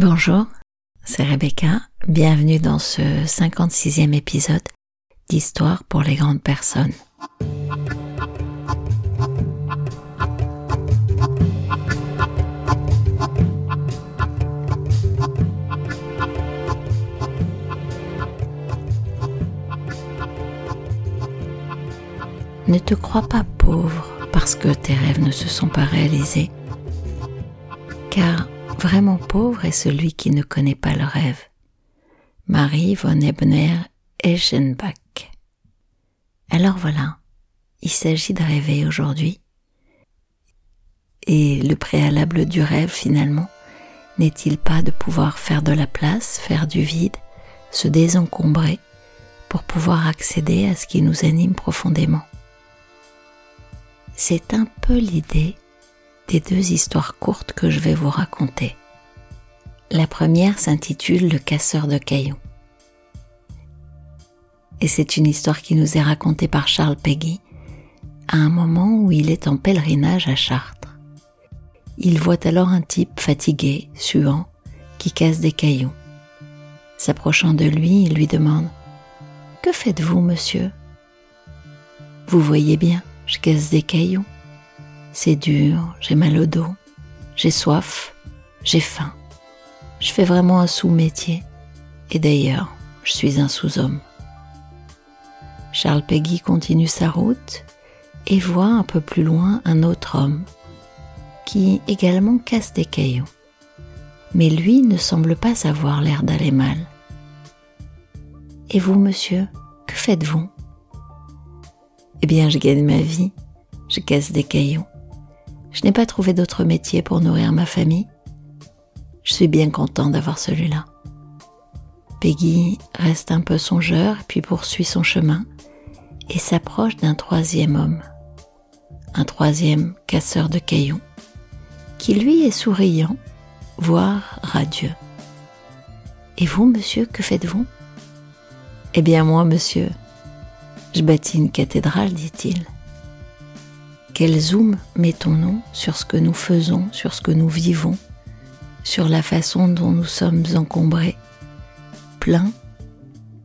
Bonjour, c'est Rebecca. Bienvenue dans ce 56e épisode d'Histoire pour les grandes personnes. Ne te crois pas pauvre parce que tes rêves ne se sont pas réalisés, car vraiment pauvre est celui qui ne connaît pas le rêve. Marie von Ebner Eschenbach. Alors voilà, il s'agit de rêver aujourd'hui. Et le préalable du rêve finalement, n'est-il pas de pouvoir faire de la place, faire du vide, se désencombrer pour pouvoir accéder à ce qui nous anime profondément? C'est un peu l'idée des deux histoires courtes que je vais vous raconter. La première s'intitule Le casseur de cailloux. Et c'est une histoire qui nous est racontée par Charles Peggy à un moment où il est en pèlerinage à Chartres. Il voit alors un type fatigué, suant, qui casse des cailloux. S'approchant de lui, il lui demande ⁇ Que faites-vous, monsieur ?⁇ Vous voyez bien, je casse des cailloux. C'est dur, j'ai mal au dos, j'ai soif, j'ai faim. Je fais vraiment un sous-métier. Et d'ailleurs, je suis un sous-homme. Charles Peggy continue sa route et voit un peu plus loin un autre homme qui également casse des cailloux. Mais lui ne semble pas avoir l'air d'aller mal. Et vous, monsieur, que faites-vous? Eh bien, je gagne ma vie, je casse des cailloux. Je n'ai pas trouvé d'autre métier pour nourrir ma famille. Je suis bien content d'avoir celui-là. Peggy reste un peu songeur, puis poursuit son chemin et s'approche d'un troisième homme, un troisième casseur de cailloux, qui lui est souriant, voire radieux. Et vous, monsieur, que faites-vous? Eh bien moi, monsieur, je bâtis une cathédrale, dit-il. Quel zoom mettons-nous sur ce que nous faisons, sur ce que nous vivons, sur la façon dont nous sommes encombrés, pleins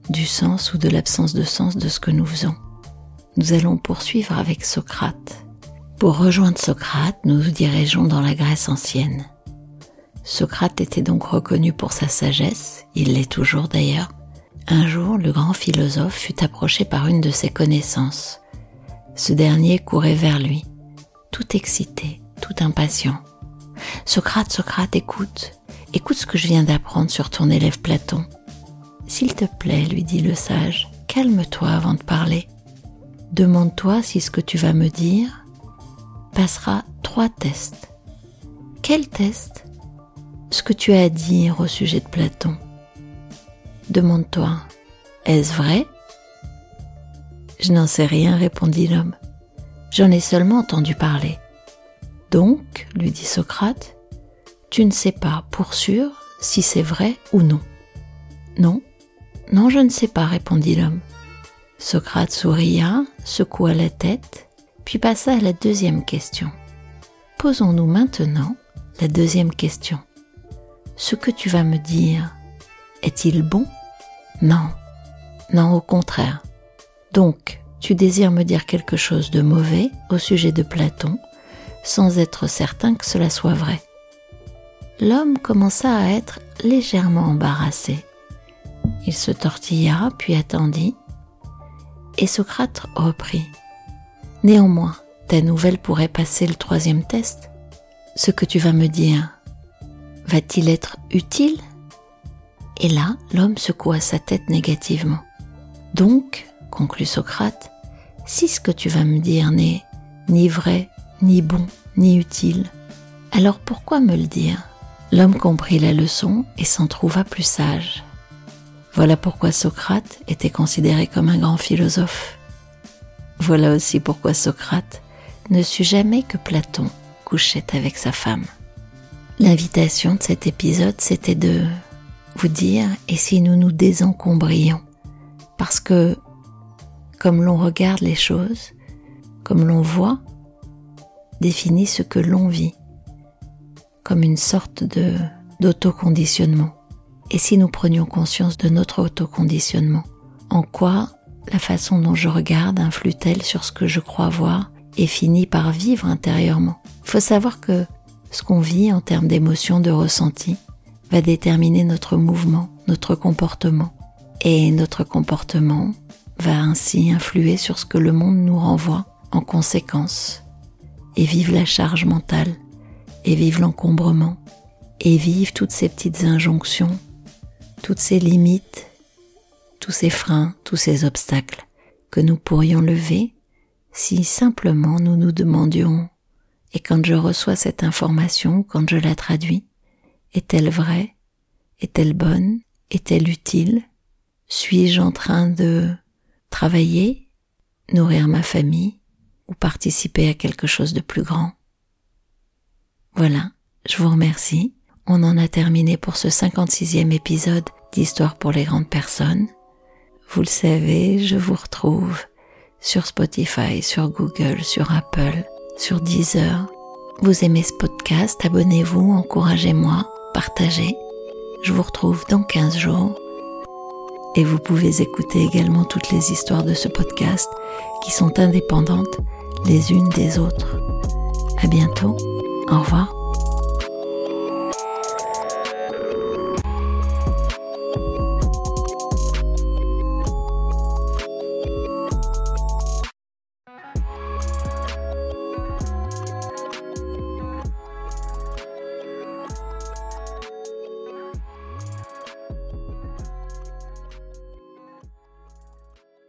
du sens ou de l'absence de sens de ce que nous faisons. Nous allons poursuivre avec Socrate. Pour rejoindre Socrate, nous nous dirigeons dans la Grèce ancienne. Socrate était donc reconnu pour sa sagesse, il l'est toujours d'ailleurs, un jour, le grand philosophe fut approché par une de ses connaissances. Ce dernier courait vers lui, tout excité, tout impatient. Socrate, Socrate, écoute, écoute ce que je viens d'apprendre sur ton élève Platon. S'il te plaît, lui dit le sage, calme-toi avant de parler. Demande-toi si ce que tu vas me dire passera trois tests. Quel test? Ce que tu as à dire au sujet de Platon. Demande-toi, est-ce vrai? Je n'en sais rien, répondit l'homme. J'en ai seulement entendu parler. Donc, lui dit Socrate, tu ne sais pas pour sûr si c'est vrai ou non. Non, non, je ne sais pas, répondit l'homme. Socrate souria, secoua la tête, puis passa à la deuxième question. Posons-nous maintenant la deuxième question. Ce que tu vas me dire, est-il bon? Non, non, au contraire. Donc, tu désires me dire quelque chose de mauvais au sujet de Platon, sans être certain que cela soit vrai. L'homme commença à être légèrement embarrassé. Il se tortilla, puis attendit, et Socrate reprit. Néanmoins, ta nouvelle pourrait passer le troisième test. Ce que tu vas me dire, va-t-il être utile? Et là, l'homme secoua sa tête négativement. Donc, conclut Socrate, si ce que tu vas me dire n'est ni vrai, ni bon, ni utile, alors pourquoi me le dire? L'homme comprit la leçon et s'en trouva plus sage. Voilà pourquoi Socrate était considéré comme un grand philosophe. Voilà aussi pourquoi Socrate ne sut jamais que Platon couchait avec sa femme. L'invitation de cet épisode, c'était de vous dire et si nous nous désencombrions? Parce que comme l'on regarde les choses, comme l'on voit, définit ce que l'on vit, comme une sorte de, d'autoconditionnement. Et si nous prenions conscience de notre autoconditionnement, en quoi la façon dont je regarde influe-t-elle sur ce que je crois voir et finit par vivre intérieurement? Il faut savoir que ce qu'on vit en termes d'émotions, de ressentis, va déterminer notre mouvement, notre comportement. Et notre comportement va ainsi influer sur ce que le monde nous renvoie en conséquence. Et vive la charge mentale, et vive l'encombrement, et vive toutes ces petites injonctions, toutes ces limites, tous ces freins, tous ces obstacles que nous pourrions lever si simplement nous nous demandions, et quand je reçois cette information, quand je la traduis, est-elle vraie? Est-elle bonne? Est-elle utile? Suis-je en train de travailler, nourrir ma famille ou participer à quelque chose de plus grand Voilà, je vous remercie. On en a terminé pour ce 56e épisode d'Histoire pour les grandes personnes. Vous le savez, je vous retrouve sur Spotify, sur Google, sur Apple, sur Deezer. Vous aimez ce podcast, abonnez-vous, encouragez-moi partagez. Je vous retrouve dans 15 jours. Et vous pouvez écouter également toutes les histoires de ce podcast qui sont indépendantes les unes des autres. À bientôt. Au revoir.